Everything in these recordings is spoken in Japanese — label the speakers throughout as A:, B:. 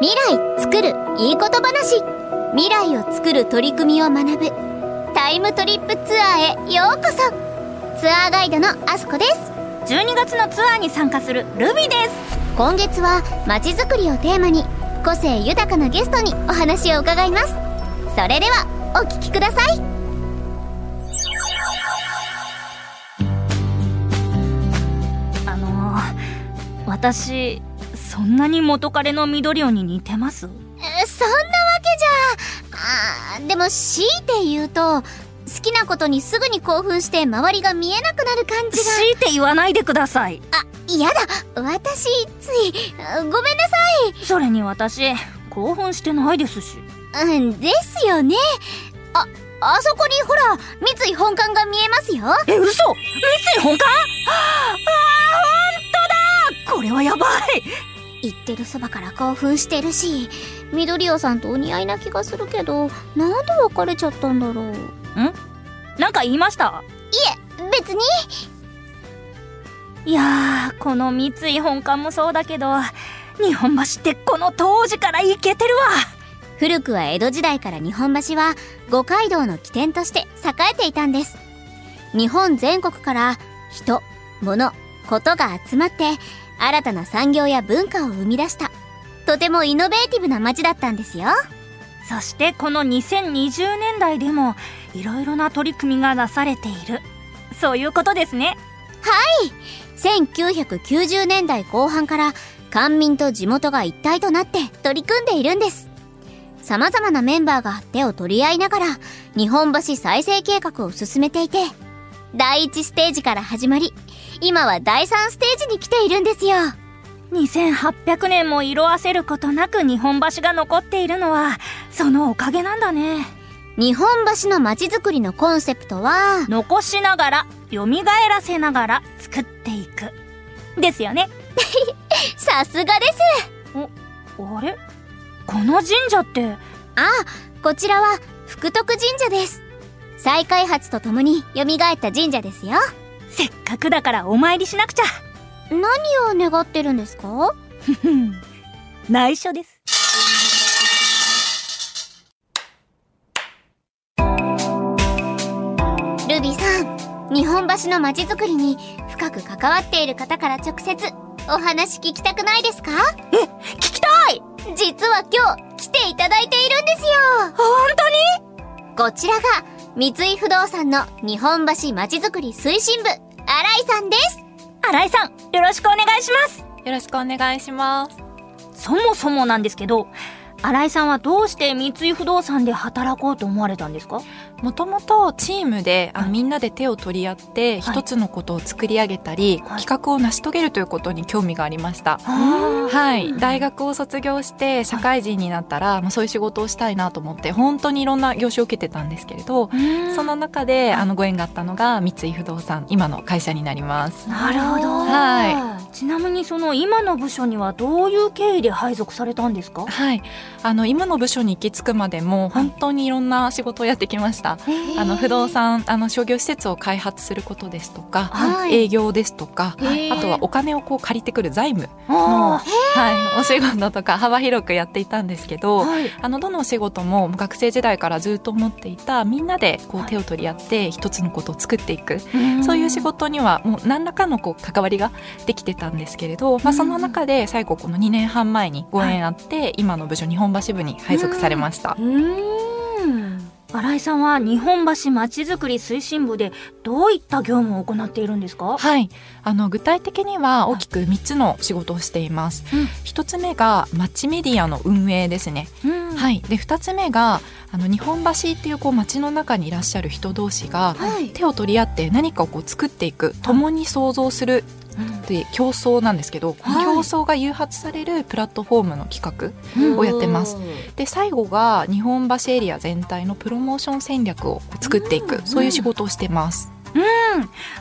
A: 未来作るいいこと話。未来を作る取り組みを学ぶ。タイムトリップツアーへようこそ。ツアーガイドのあすこです。
B: 12月のツアーに参加するルビです。
A: 今月はまちづくりをテーマに個性豊かなゲストにお話を伺います。それではお聞きください。
B: あのー、私そんなに元彼の緑尾に似てます？
A: えそんなわけじゃ。あーでも強いて言うと好きなことにすぐに興奮して周りが見えなくなる感じが。
B: 強いて言わないでください。
A: あやだ。私ついごめんなさ
B: それに私興奮してないですし。
A: いうんですよね。ああそこにほら三井本館が見えますよ。
B: え嘘！三井本館？ああ本当だ！これはやばい
A: 言ってるそばから興奮してるし緑尾さんとお似合いな気がするけどなんで別れちゃったんだろう。い
B: なんか言いました？
A: え別に。
B: いやーこの三井本館もそうだけど日本橋ってこの当時からイケてるわ。
A: 古くは江戸時代から日本橋は五街道の起点として栄えていたんです。日本全国から人物ことが集まって新たな産業や文化を生み出した。とてもイノベーティブな街だったんですよ。
B: そしてこの2020年代でもいろいろな取り組みがなされている。そういうことですね。
A: 1990年代後半から官民と地元が一体となって取り組んでいるんです。様々なメンバーが手を取り合いながら日本橋再生計画を進めていて第1ステージから始まり今は第3ステージに来ているんですよ。
B: 2800年も色あせることなく日本橋が残っているのはそのおかげなんだね。
A: 日本橋の街づくりのコンセプトは
B: 残しながら蘇らせながら作っていく。ですよね。
A: さすがです。
B: あれ？この神社って？
A: あこちらは福徳神社です。再開発とともに蘇った神社ですよ
B: せっかくだからお参りしなくちゃ。
A: 何を願ってるんですか？
B: 内緒です。
A: ルビーさん日本橋の街づくりに深く関わっている方から直接お話聞きたくないですか？
B: 聞きたい！
A: 実は今日来ていただいているんですよ。
B: 本当に？
A: こちらが三井不動産の日本橋街づくり推進部新井さんです。
B: 新井さんよろしくお願いします。
C: よろしくお願いします。
B: そもそもなんですけど新井さんはどうして三井不動産で働こうと思われたんですか？
C: もともとチームで、あみんなで手を取り合って
B: はい。
C: 一つのことを作り上げたり、
B: はい。
C: 企画を成し遂げるということに興味がありました。
B: は
C: はい、大学を卒業して社会人になったら、まあ、そういう仕事をしたいなと思って本当にいろんな業種を受けてたんですけれど、その中であのご縁があったのが三井不動産今の会社になります。
B: なるほど。
C: は
B: ちなみにその今の部署にはどういう経緯で配属されたんですか？
C: はい、あの今の部署に行き着くまでも本当にいろんな仕事をやってきました。あの不動産あの商業施設を開発することですとか、
A: はい。
C: 営業ですとか、あとはお金をこう借りてくる財務
B: あ
C: の、はい、お仕事とか幅広くやっていたんですけど、
B: はい。
C: あのどのお仕事も学生時代からずっと思っていたみんなでこ
B: はい
C: う手を取り合って一つのことを作っていく、
B: ん。
C: そういう仕事にはもう何らかのこう関わりができてたんですけれど、まあ、その中で最後この2年半前にご縁あって、今の部署日本橋部に配属されました。
B: 新井さんは日本橋まちづくり推進部でどういった業務を行っているんですか？
C: はい、あの具体的には大きく3つの仕事をしています。
B: うん。
C: 一つ目が街メディアの運営ですね。
B: うん。
C: はい、で2つ目があの日本橋っていうこう街の中にいらっしゃる人同士が
A: はい。
C: 手を取り合って何かをこう作っていく共に創造するって競争なんですけど、
A: はい。
C: 競争が誘発されるプラットフォームの企画
B: うん
C: をやってます。で最後が日本橋エリア全体のプロモーション戦略を作っていく、
B: うん。
C: そういう仕事をしてます。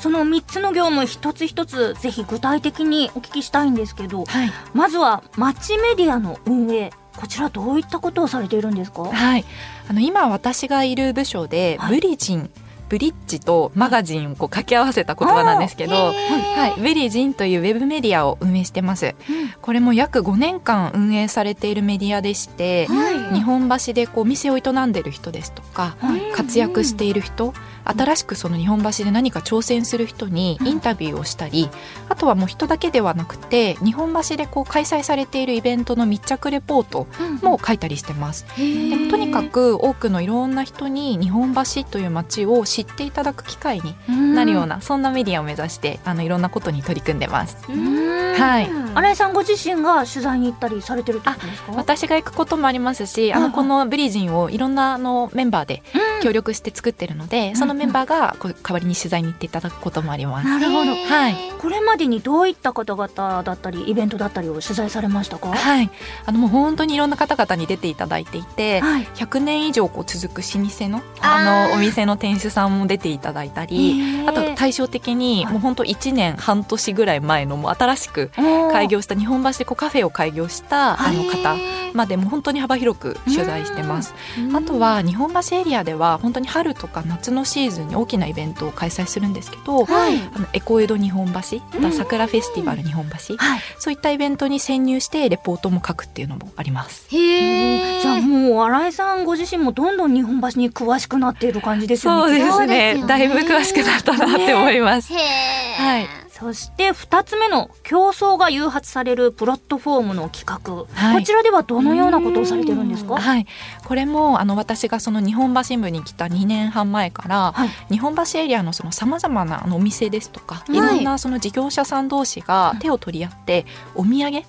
B: その3つの業務一つ一つぜひ具体的にお聞きしたいんですけど
C: はい。
B: まずは街メディアの運営こちらどういったことをされているんですか？
C: はい、あの今私がいる部署で、
B: はい。
C: ブリジンブリッジとマガジンをこう掛け合わせた言葉なんですけど、はい、ベリージンというウェブメディアを運営してます。これも約5年間運営されているメディアでして、日本橋でこう店を営んでる人ですとか、活躍している人新しくその日本橋で何か挑戦する人にインタビューをしたり、あとはもう人だけではなくて日本橋でこう開催されているイベントの密着レポートも書いたりしてます。でもとにかく多くのいろんな人に日本橋という街を知っていただく機会になるような、そんなメディアを目指してあのいろんなことに取り組んでます。はい
B: 新井さんご自身が取材に行ったりされてるってことですか？
C: 私が行くこともありますし、あのこのブリージンをいろんなあのメンバーで協力して作ってるので、そのメンバーがこう代わりに取材に行っていただくこともあります。
B: なるほど。
C: はい。
B: これまでにどういった方々だったりイベントだったりを取材されましたか？
C: はい、あのもう本当にいろんな方々に出ていただいて。いて、
B: はい。
C: 100年以上こう続く老舗の
A: あ
C: のお店の店主さんも出ていただいたり、あと対照的に
B: はい。
C: もう本当1年半年ぐらい前のもう新しく開業した日本橋でこうカフェを開業したあの方。までも本当に幅広く取材してます。あとは日本橋エリアでは本当に春とか夏のシーズンに大きなイベントを開催するんですけど、
A: はい。
C: あのエコエド日本橋、桜フェスティバル日本橋、
B: はい。
C: そういったイベントに潜入してレポートも書くっていうのもあります。
A: へえ
B: じゃあもう新井さんご自身もどんどん日本橋に詳しくなっている感じですよね。
A: すそうですよね。
C: だいぶ詳しくなったなって思います。はい
B: そして二つ目の競争が誘発されるプラットフォームの企画、
C: はい。
B: こちらではどのようなことをされてるんですか？
C: はい、これもあの私がその日本橋新聞に来た2年半前から、
B: はい。
C: 日本橋エリアのそのさまざまなあのお店ですとか、
A: い。
C: い、ろんなその事業者さん同士が手を取り合ってお土産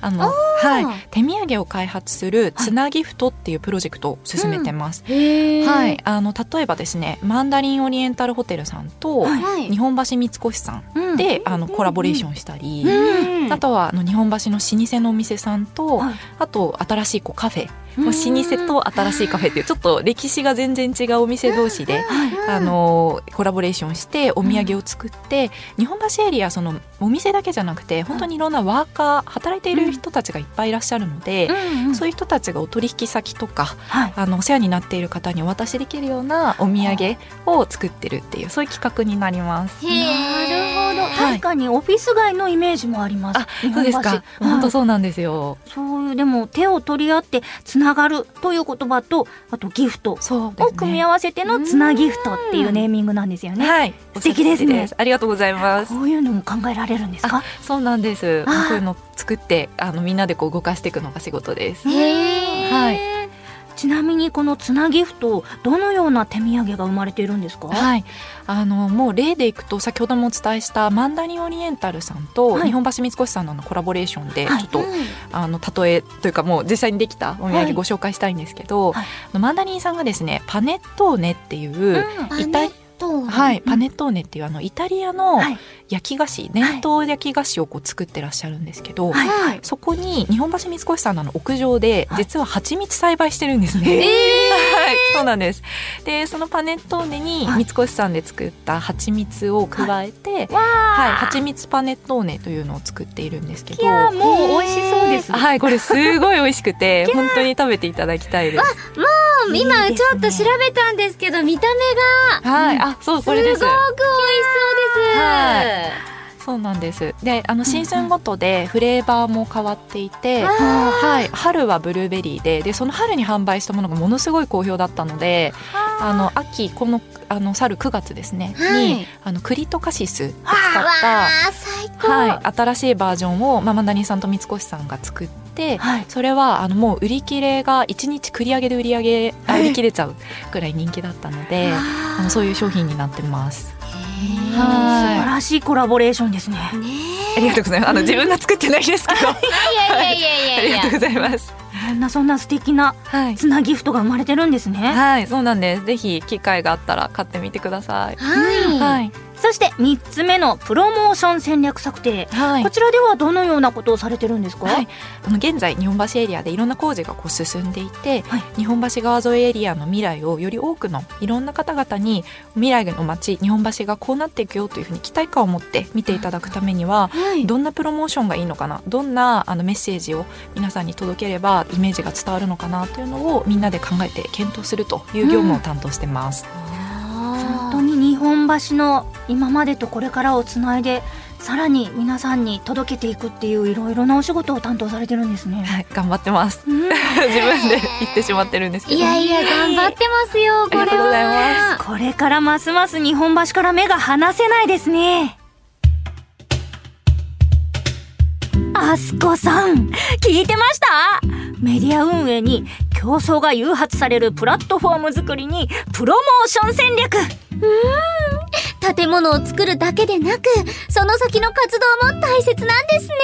C: あのはい。手土産を開発するつなギフトっていうプロジェクトを進めてます。
A: へえ
C: はい、あの例えばですねマンダリンオリエンタルホテルさんと
A: はい。
C: 日本橋三越さんで、あのコラボレーションしたり、
B: うん。
C: あとはあの日本橋の老舗のお店さんと、
B: はい。
C: あと新しいこうカフェ、もう老舗と新しいカフェっていうちょっと歴史が全然違うお店同士で、あのコラボレーションしてお土産を作って、日本橋エリアそのお店だけじゃなくて本当にいろんなワーカー働いている人たちがいっぱいいらっしゃるので、そういう人たちがお取引先とか
B: はい。
C: あのお世話になっている方にお渡しできるようなお土産を作ってるっていうそういう企画になります。
A: へえ
B: なるほ確かにオフィス街のイメージもあります
C: あ
B: 日本橋
C: そうですか。本当そうなんですよ。
B: そういうでも手を取り合ってつながるという言葉とあとギフト。を組み合わせてのつなギフトっていうネーミングなんですよね。
C: はい。
B: 素敵ですね
C: ありがとうございます。
B: こういうのも考えられるんですか？
C: そうなんです。こういうの作ってあのみんなでこう動かしていくのが仕事です。はい
B: ちなみにこのつなギフトどのような手土産が生まれているんですか？
C: はい、あのもう例でいくと先ほどもお伝えしたマンダリンオリエンタルさんと
B: はい。
C: 日本橋三越さんのコラボレーションでち
B: はい。
C: ょっと、あの例えというかもう実際にできたお土
B: はい。
C: 産ご紹介したいんですけど、
B: はい
C: マンダリンさんがですねパネットーネっていう、イタリ
A: と
C: はい、パネットーネっていうあのイタリアの
B: はい。
C: 焼き菓子、伝統焼き菓子をこう作ってらっしゃるんですけど、そこに日本橋三越さんの屋上で
B: はい。
C: 実は蜂蜜栽培してるんですね。
A: え
C: はい、そうなんです。で、そのパネットーネに
B: はい。
C: 三越さんで作った蜂蜜を加えて、
B: わ
C: はい、
B: あ、
C: 蜂蜜パネットーネというのを作っているんですけど。
B: いやもう美味しそうです。
C: はい、これすごい美味しくて、本当に食べていただきたいです。
A: 今
B: いいですね。
A: ちょっと調べたんですけど見た目が
C: はい、あ、そう、これです。
A: すご。く美味しそうです、
C: はそうなんです。で、あのシーズンごとでフレーバーも変わっていて、はい、春はブルーベリーで、でその春に販売したものがものすごい好評だったので、あの秋このあの去る9月ですね、
A: はい。
C: にあの栗とカシスを使っ
A: わ
C: た。はい、新しいバージョンをママダニさんと三越さんが作って、
B: はい
C: それはあのもう売り切れが1日繰り上げで売り上げあ売り切れちゃうくらい人気だったので、あのそういう商品になってます。はい
B: 晴らしいコラボレーションですね。
A: ね
C: ありがとうございます。あの自分が作ってないですけど、
A: え いやいやいやいや
C: ありがとうございます。
B: そんなそんな素敵な
C: はい。
B: つなギフトが生まれてるんですね。
C: はい、そうなんです。ぜひ機会があったら買ってみてください。
A: はい、
C: はい。
B: そして三つ目のプロモーション戦略策定。
C: はい
B: こ。ちらではどのようなことをされてるんですか？
C: はい、あの現在日本橋エリアでいろんな工事がこう進んでいて、
B: はい
C: 日本橋川沿いエリアの未来をより多くのいろんな方々に未来の街日本橋がこうなっていくよというふうに期待感を持って見ていただくためには、
A: はい
C: どんなプロモーションがいいのかなどんなあのメッセージを皆さんに届ければイメージが伝わるのかなというのをみんなで考えて検討するという業務を担当してます。
A: あ
B: 本当に日本橋の今までとこれからをつないでさらに皆さんに届けていくっていういろいろなお仕事を担当されてるんですね。
C: はい、頑張ってます。
B: うん
C: 自分で言ってしまってるんですけど。
A: いやいや頑張ってますよこれ
C: ありがとうござい
A: は
B: これからますます日本橋から目が離せないですね。あすこさん、聞いてました？メディア運営に競争が誘発されるプラットフォーム作りにプロモーション戦略
A: 建物を作るだけでなくその先の活動も大切なんですね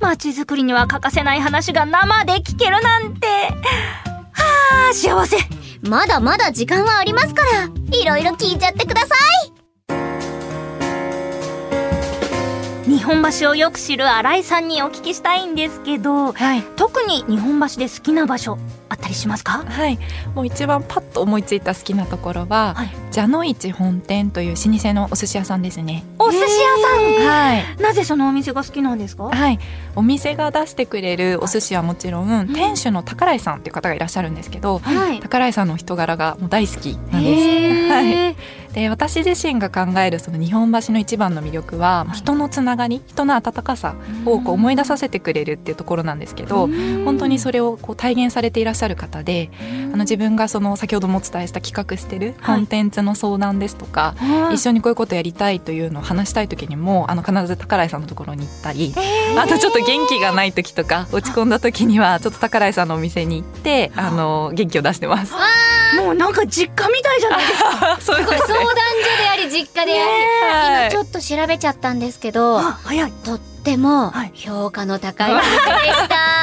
B: 街づくりには欠かせない話が生で聞けるなんて。はあ、幸せ。
A: まだまだ時間はありますからいろいろ聞いちゃってください
B: 日本橋をよく知る新井さんにお聞きしたいんですけど、
C: はい。
B: 特に日本橋で好きな場所あったりしますか？
C: はい。もう一番パッと思いついた好きなところは、
B: はい。
C: 蛇の市本店という老舗のお寿司屋さんですね。
B: お寿司屋
C: はい。
B: さんなぜそのお店が好きなんですか？
C: はい、お店が出してくれるお寿司はもちろん、店主の宝井さんっていう方がいらっしゃるんですけど、
A: はい。
C: 宝井さんの人柄がもう大好きなんです。
A: へ
C: はい、
A: ー
C: で私自身が考えるその日本橋の一番の魅力は、人のつながり人の温かさをこう思い出させてくれるっていうところなんですけど、本当にそれをこう体現されていらっしゃる方で、あの自分がその先ほどもお伝えした企画してるコンテンツの相談ですとか、
B: はい
C: 一緒にこういうことやりたいというのを話したい時にもあの必ず宝井さんのところに行ったり、あとちょっと元気がない時とか落ち込んだ時にはちょっと宝井さんのお店に行ってあの元気を出してます。
B: もうなんか実家みたいじゃないですか。
C: そうです。
A: 相談所であり実家であり、
C: はい
A: 今ちょっと調べちゃったんですけど
B: あ早い。
A: とっても
B: はい。
A: 評価の高いお店でした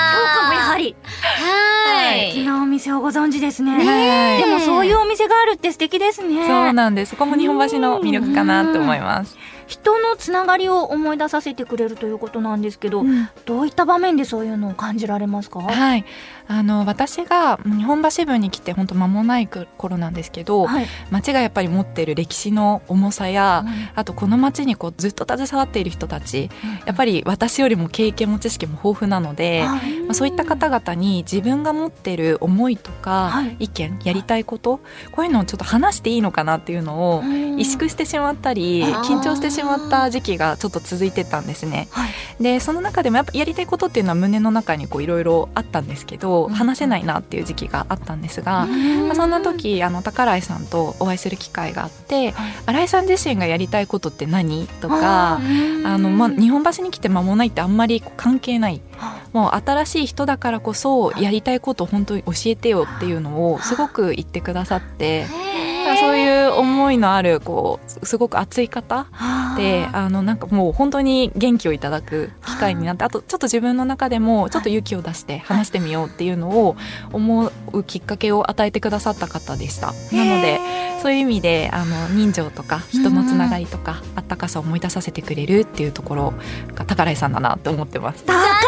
B: り。
A: はい。
B: 素敵なお店をご存知ですね。
C: はい
B: でもそういうお店があるって素敵ですね。
C: そうなんです。そこも日本橋の魅力かなと思います。
B: 人のつながりを思い出させてくれるということなんですけど、どういった場面でそういうのを感じられますか？
C: はい、あの私が日本橋部に来て本当間もない頃なんですけど、
B: はい。
C: 町がやっぱり持っている歴史の重さや、あとこの町にこうずっと携わっている人たち、やっぱり私よりも経験も知識も豊富なので、
B: はい。
C: まあ、そういった方々に自分が持ってる思いとか、
B: はい。
C: 意見やりたいことこういうのをちょっと話していいのかなっていうのを萎縮してしまったり緊張してしまった時期がちょっと続いてたんですね。
B: はい。
C: でその中でもやっぱやりたいことっていうのは胸の中にこういろいろあったんですけど、
A: うん。
C: 話せないなっていう時期があったんですが、まあ、そんな時あの宝井さんとお会いする機会があって
B: はい。
C: 新井さん自身がやりたいことって何とか。あのまあ、日本橋に来て間もないってあんまり関係ないもう新しい人だからこそやりたいことを本当に教えてよっていうのをすごく言ってくださってそういう思いのあるこうすごく熱い方であのなんかもう本当に元気をいただく機会になってあとちょっと自分の中でもちょっと勇気を出して話してみようっていうのを思うきっかけを与えてくださった方でした。なのでそういう意味であの人情とか人のつながりとかあったかさを思い出させてくれるっていうところが宝井さんだなって思ってます。
B: 宝井
A: もう旦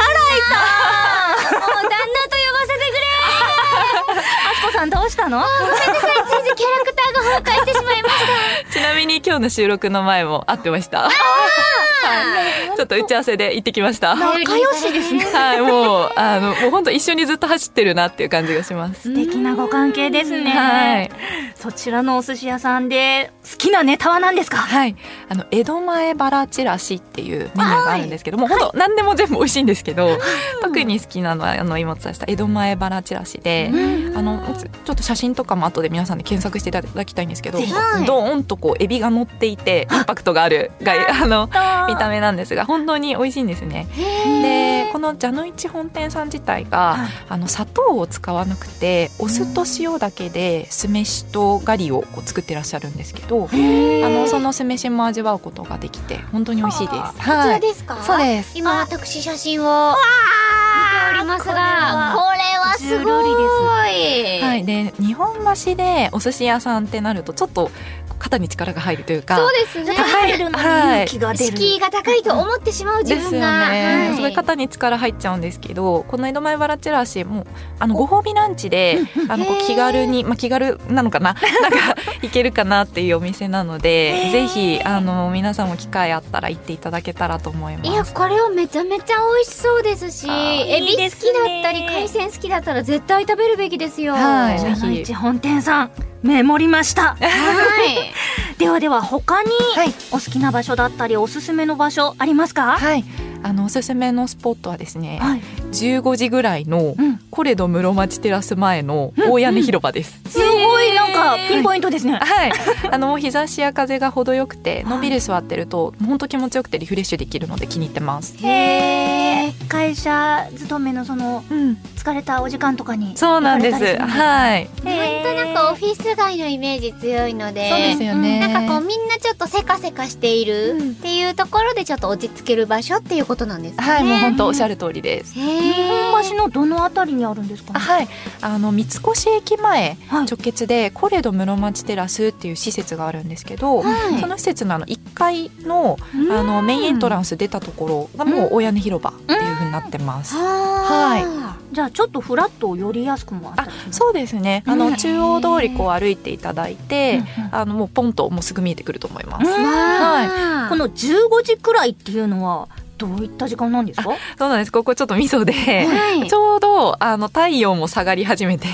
A: 那と呼ばせてくれ。
B: あすこさんどうしたの？
A: つい。ついキャラクが崩壊してしまいまし
C: ちなみに今日の収録の前も会ってました。はいちょっと打ち合わせで行ってきました。
A: た
B: 仲良しですね
C: はい、もうあのもう本当一緒にずっと走ってるなっていう感じがします。
B: 素敵なご関係ですね、
C: はい、
B: そちらのお寿司屋さんで好きなネタは何ですか？
C: はい、あの江戸前バラチラシっていうメニューがあるんですけども、本当何でも全部美味しいんですけど、特に好きなのはあの今お伝えした江戸前バラチラシで、あのちょっと写真とかも後で皆さんで検索していただきたいんですけど、
B: ぜひ
C: ドーンとこうエビが乗っていてインパクトがあるがあの見た目なんですが本当に美味しいんですね。でこの蛇の市本店さん自体が、
B: はい。
C: あの砂糖を使わなくてお酢と塩だけで酢飯とガリをこう作ってらっしゃるんですけど、あのその酢飯も味わうことができて本当に美味しいです。
A: たこちらですか？
C: そうです。
A: 今私写真を見ておりますがこれはすご
B: り
A: い。
C: はい、で日本橋でお寿司屋さんってなるとちょっと肩に力が入るというか
A: そうですね。
B: 入るのに勇気が
A: 敷居が高いと思ってしまう自分が、
C: ね、
A: はい。
C: すごい肩に力入っちゃうんですけどこの江戸前バラチラシもあのご褒美ランチであの気軽に、まあ、気軽なのかな？なんか行けるかなっていうお店なのでぜひあの皆さんも機会あったら行っていただけたらと思います。
A: いやこれはめちゃめちゃ美味しそうですしエビ好きだったり海鮮好きだったら絶対食べるべきですよ。
C: はい。ぜひ。
B: 一本店さんメモりました。
A: はい。
B: ではでは他に
C: はい。
B: お好きな場所だったりおすすめの場所ありますか？
C: はいあのおすすめのスポットはですね、
B: はい。
C: 15時ぐらいの
B: うん。
C: コレド室町テラス前の大屋根広場です。
B: すごいなんかピンポイントですね。
C: はい、あの日差しや風が程よくてのんびり座ってると本当気持ちよくてリフレッシュできるので気に入ってます。
B: へえ会社勤めのその
C: うん、
B: 疲れたお時間とかに
C: そうなんです。はい、
A: なんとなくオフィス街のイメージ強いので。
C: そうですよね。
A: なんかこうみんなちょっとせかせかしているっていうところでちょっと落ち着ける場所っていうことなんですかね。
C: はい、もう本当おっしゃる通りです。
A: へ
B: 日
A: ー
B: 本橋のどのあたりにあるんですか
C: あはい、あの三越駅前
B: はい。
C: 直結でコレド室町テラスっていう施設があるんですけど、
A: はい。
C: その施設のあの1階のあのメインエントランス出たところがもう大屋根広場っていう風になってます。
A: は
B: じゃあちょっとフラット寄りやすくもあ
C: そうですね。あ
B: うん。
C: の中央通りこう歩いていただいて、あのもうポンともうすぐ見えてくると思います。
B: うん。
A: は
B: この15時くらいっていうのはどういった時間なんですか？
C: そうなんです。ここちょっとミソで、
A: はい。
C: ちょうどあの太陽も下がり始めて、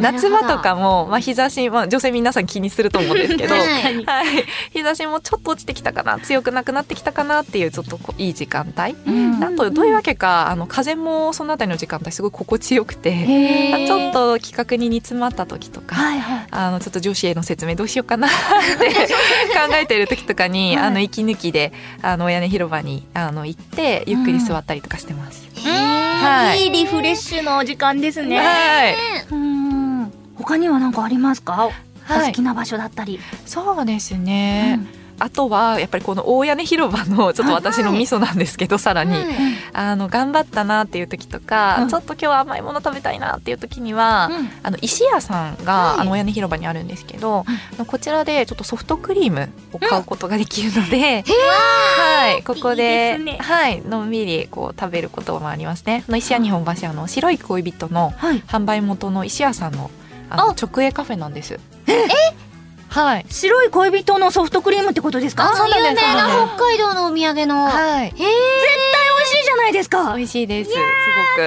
C: 夏場とかもまあ日差しまあ女性皆さん気にすると思うんですけど。
A: はい。
C: はい、日差しもちょっと落ちてきたかな強くなくなってきたかなっていうちょっといい時間帯、
B: うん。
C: あとどういうわけかあの風もそのあたりの時間帯すごい心地よくて、ちょっと企画に煮詰まった時とか、
B: はいはい。
C: あのちょっと女子への説明どうしようかなって 考えている時とかに、
B: はい。
C: あの息抜きであの屋根広場にあの行ってゆっくり座ったりとかしてます。はい。
B: いいリフレッシュの時間ですね。
C: はい、
B: うん他には何かありますか？お
C: はい。
B: 好きな場所だったり。
C: そうですね、あとはやっぱりこの大屋根広場のちょっと私の味噌なんですけど、さらに、
A: はい。
C: あの頑張ったなっていう時とか、
B: うん。
C: ちょっと今日は甘いもの食べたいなっていう時には、あの石屋さんが、
A: はい。
C: あの屋根広場にあるんですけど、こちらでちょっとソフトクリームを買うことができるので、はい。ここで
B: ね。
C: はい。のんびりこう食べることもありますね。あの石屋日本橋あの白い恋人の
B: はい。
C: 販売元の石屋さんのあの
A: あ
C: 直営カフェなんです。はい。
B: 白い恋人のソフトクリームってことですか？
A: あ、
C: そうなんです
A: 有名
C: な
A: 北海道のお土産の。
C: はい。
A: へえ。
B: 美味しいじゃないですか
C: 美味しいです。すごく。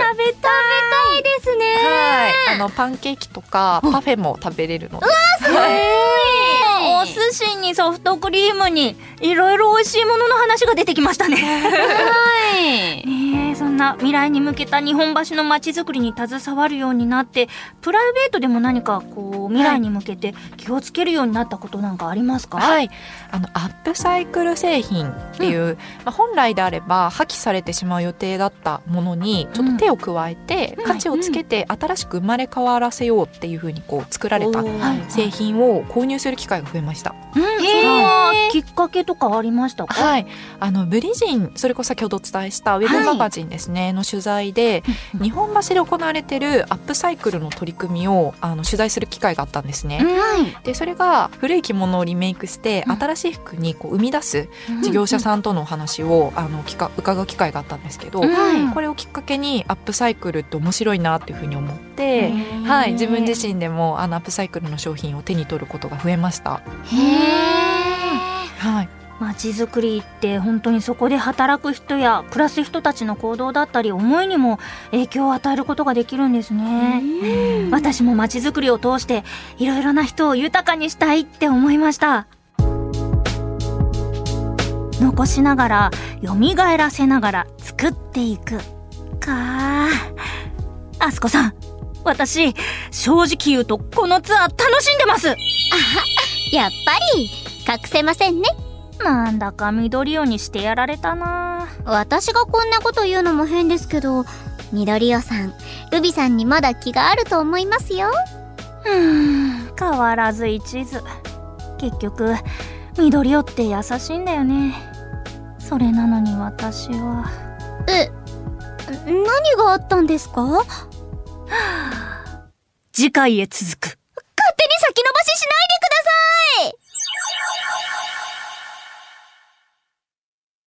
B: 食べたい
A: いいですね。
C: はい。あのパンケーキとかパフェも食べれるので。はい
B: お寿司にソフトクリームにいろいろ美味しいものの話が出てきましたね。
A: はい。
B: ねえそんな未来に向けた日本橋の街づくりに携わるようになってプライベートでも何かこう未来に向けて気をつけるようになったことなんかありますか、
C: はい、あのアップサイクル製品っていう、まあ、本来であれば破棄されてしまう予定だったものにちょっと手を加えて、
B: うん。
C: 価値をつけて新しく生まれ変わらせようっていうふうにこう作られた製品を購入する機会が増えました。
B: うん、それはきっかけとかありましたか、
C: はい、あのブリジンそれこそ先ほどお伝えしたウェブマガジンですね、の取材で
B: うん
C: 日本橋で行われてるアップサイクルの取り組みをあの取材する機会があったんですね。
A: はい。
C: でそれが古い着物をリメイクして
B: うん。
C: 新しい服にこう生み出す事業者さんとのお話をあの聞か伺う機会があったんですけど、
B: うん。
C: これをきっかけにアップサイクルって面白いなっていうふうに思って、はい、自分自身でもあのアップサイクルの商品を手に取ることが増えました。
A: へえ。
C: はい、
B: 街づくりって本当にそこで働く人や暮らす人たちの行動だったり思いにも影響を与えることができるんですね。私も街づくりを通していろいろな人を豊かにしたいって思いました。残しながら、蘇らせながら作っていく。かあ。あすこさん、私、正直言うとこのツアー楽しんでます
A: やっぱり、隠せませんね。
B: なんだか緑色にしてやられたな。
A: 私がこんなこと言うのも変ですけど、緑尾さん、ルビさんにまだ気があると思いますよ。
B: うーん変わらず一途。結局緑尾って優しいんだよね。それなのに私は。
A: え、何があったんですか？勝
B: 次回へ続く
A: 手に先延ばししないでください。